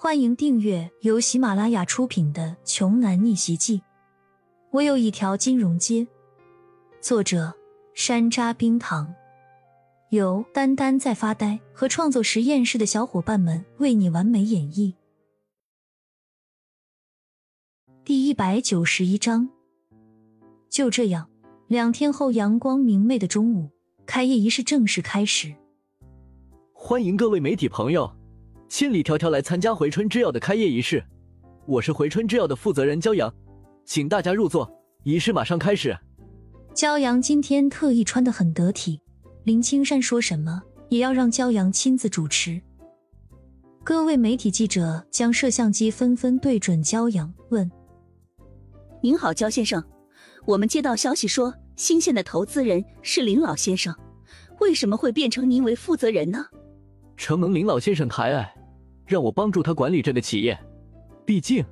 欢迎订阅由喜马拉雅出品的《穷男逆袭记》。我有一条金融街。作者：山楂冰糖，由丹丹在发呆和创作实验室的小伙伴们为你完美演绎。第一百九十一章。就这样，两天后阳光明媚的中午，开业仪式正式开始。欢迎各位媒体朋友。千里迢迢来参加回春之药的开业仪式，我是回春之药的负责人焦阳，请大家入座，仪式马上开始。焦阳今天特意穿得很得体，林青山说什么也要让焦阳亲自主持。各位媒体记者将摄像机纷纷对准焦阳，问：“您好，焦先生，我们接到消息说新线的投资人是林老先生，为什么会变成您为负责人呢？”承蒙林老先生抬爱。让我帮助他管理这个企业，毕竟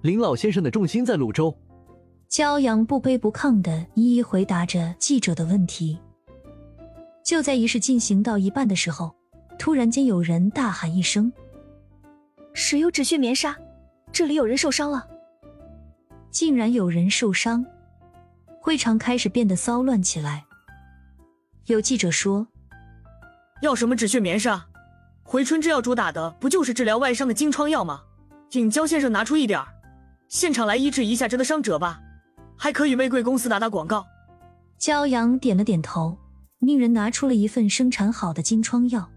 林老先生的重心在泸州。骄阳不卑不亢的一一回答着记者的问题。就在仪式进行到一半的时候，突然间有人大喊一声：“使用止血棉纱，这里有人受伤了！”竟然有人受伤，会场开始变得骚乱起来。有记者说：“要什么止血棉纱？”回春之药主打的不就是治疗外伤的金疮药吗？请焦先生拿出一点儿，现场来医治一下这的伤者吧，还可以为贵公司打打广告。焦阳点了点头，命人拿出了一份生产好的金疮药。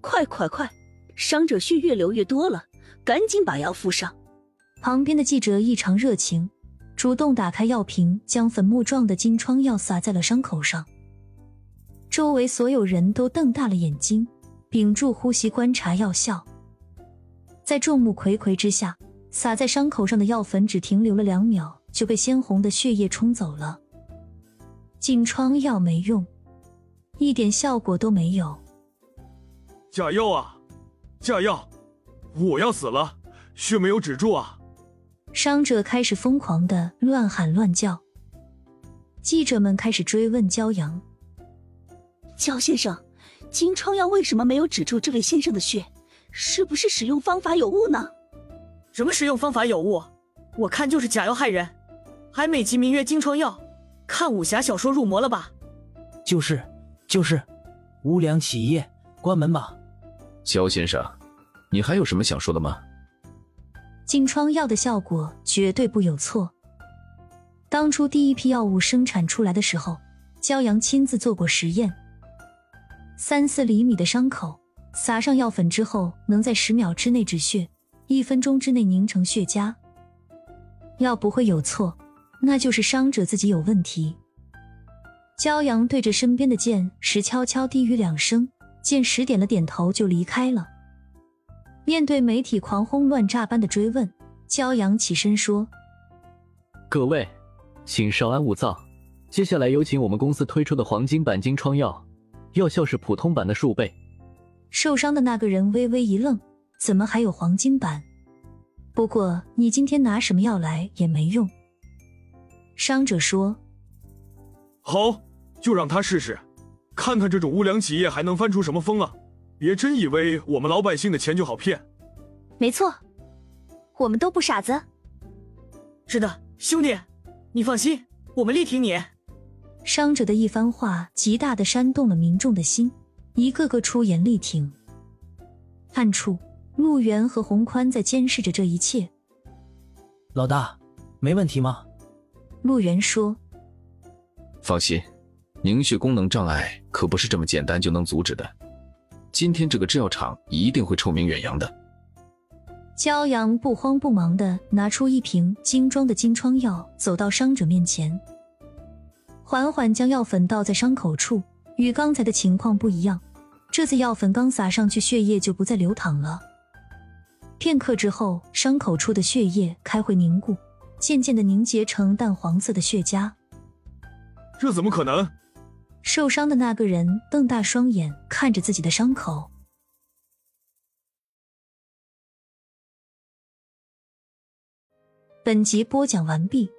快快快，伤者血越流越多了，赶紧把药敷上。旁边的记者异常热情，主动打开药瓶，将粉末状的金疮药撒在了伤口上。周围所有人都瞪大了眼睛。屏住呼吸观察药效，在众目睽睽之下，撒在伤口上的药粉只停留了两秒，就被鲜红的血液冲走了。金疮药没用，一点效果都没有。假药啊！假药！我要死了，血没有止住啊！伤者开始疯狂的乱喊乱叫。记者们开始追问焦阳：“焦先生。”金疮药为什么没有止住这位先生的血？是不是使用方法有误呢？什么使用方法有误？我看就是假药害人，还美其名曰金疮药，看武侠小说入魔了吧？就是就是，无良企业，关门吧！肖先生，你还有什么想说的吗？金疮药的效果绝对不有错。当初第一批药物生产出来的时候，骄阳亲自做过实验。三四厘米的伤口，撒上药粉之后，能在十秒之内止血，一分钟之内凝成血痂。药不会有错，那就是伤者自己有问题。焦阳对着身边的剑石悄悄低语两声，剑石点了点头就离开了。面对媒体狂轰乱炸般的追问，焦阳起身说：“各位，请稍安勿躁，接下来有请我们公司推出的黄金版金疮药。”药效是普通版的数倍。受伤的那个人微微一愣，怎么还有黄金版？不过你今天拿什么药来也没用。伤者说：“好，就让他试试，看看这种无良企业还能翻出什么风啊！别真以为我们老百姓的钱就好骗。”没错，我们都不傻子。是的，兄弟，你放心，我们力挺你。伤者的一番话，极大的煽动了民众的心，一个个出言力挺。暗处，陆源和洪宽在监视着这一切。老大，没问题吗？陆源说：“放心，凝血功能障碍可不是这么简单就能阻止的。今天这个制药厂一定会臭名远扬的。”骄阳不慌不忙的拿出一瓶精装的金疮药，走到伤者面前。缓缓将药粉倒在伤口处，与刚才的情况不一样。这次药粉刚撒上去，血液就不再流淌了。片刻之后，伤口处的血液开会凝固，渐渐的凝结成淡黄色的血痂。这怎么可能？受伤的那个人瞪大双眼看着自己的伤口。本集播讲完毕，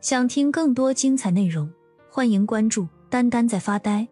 想听更多精彩内容。欢迎关注，丹丹在发呆。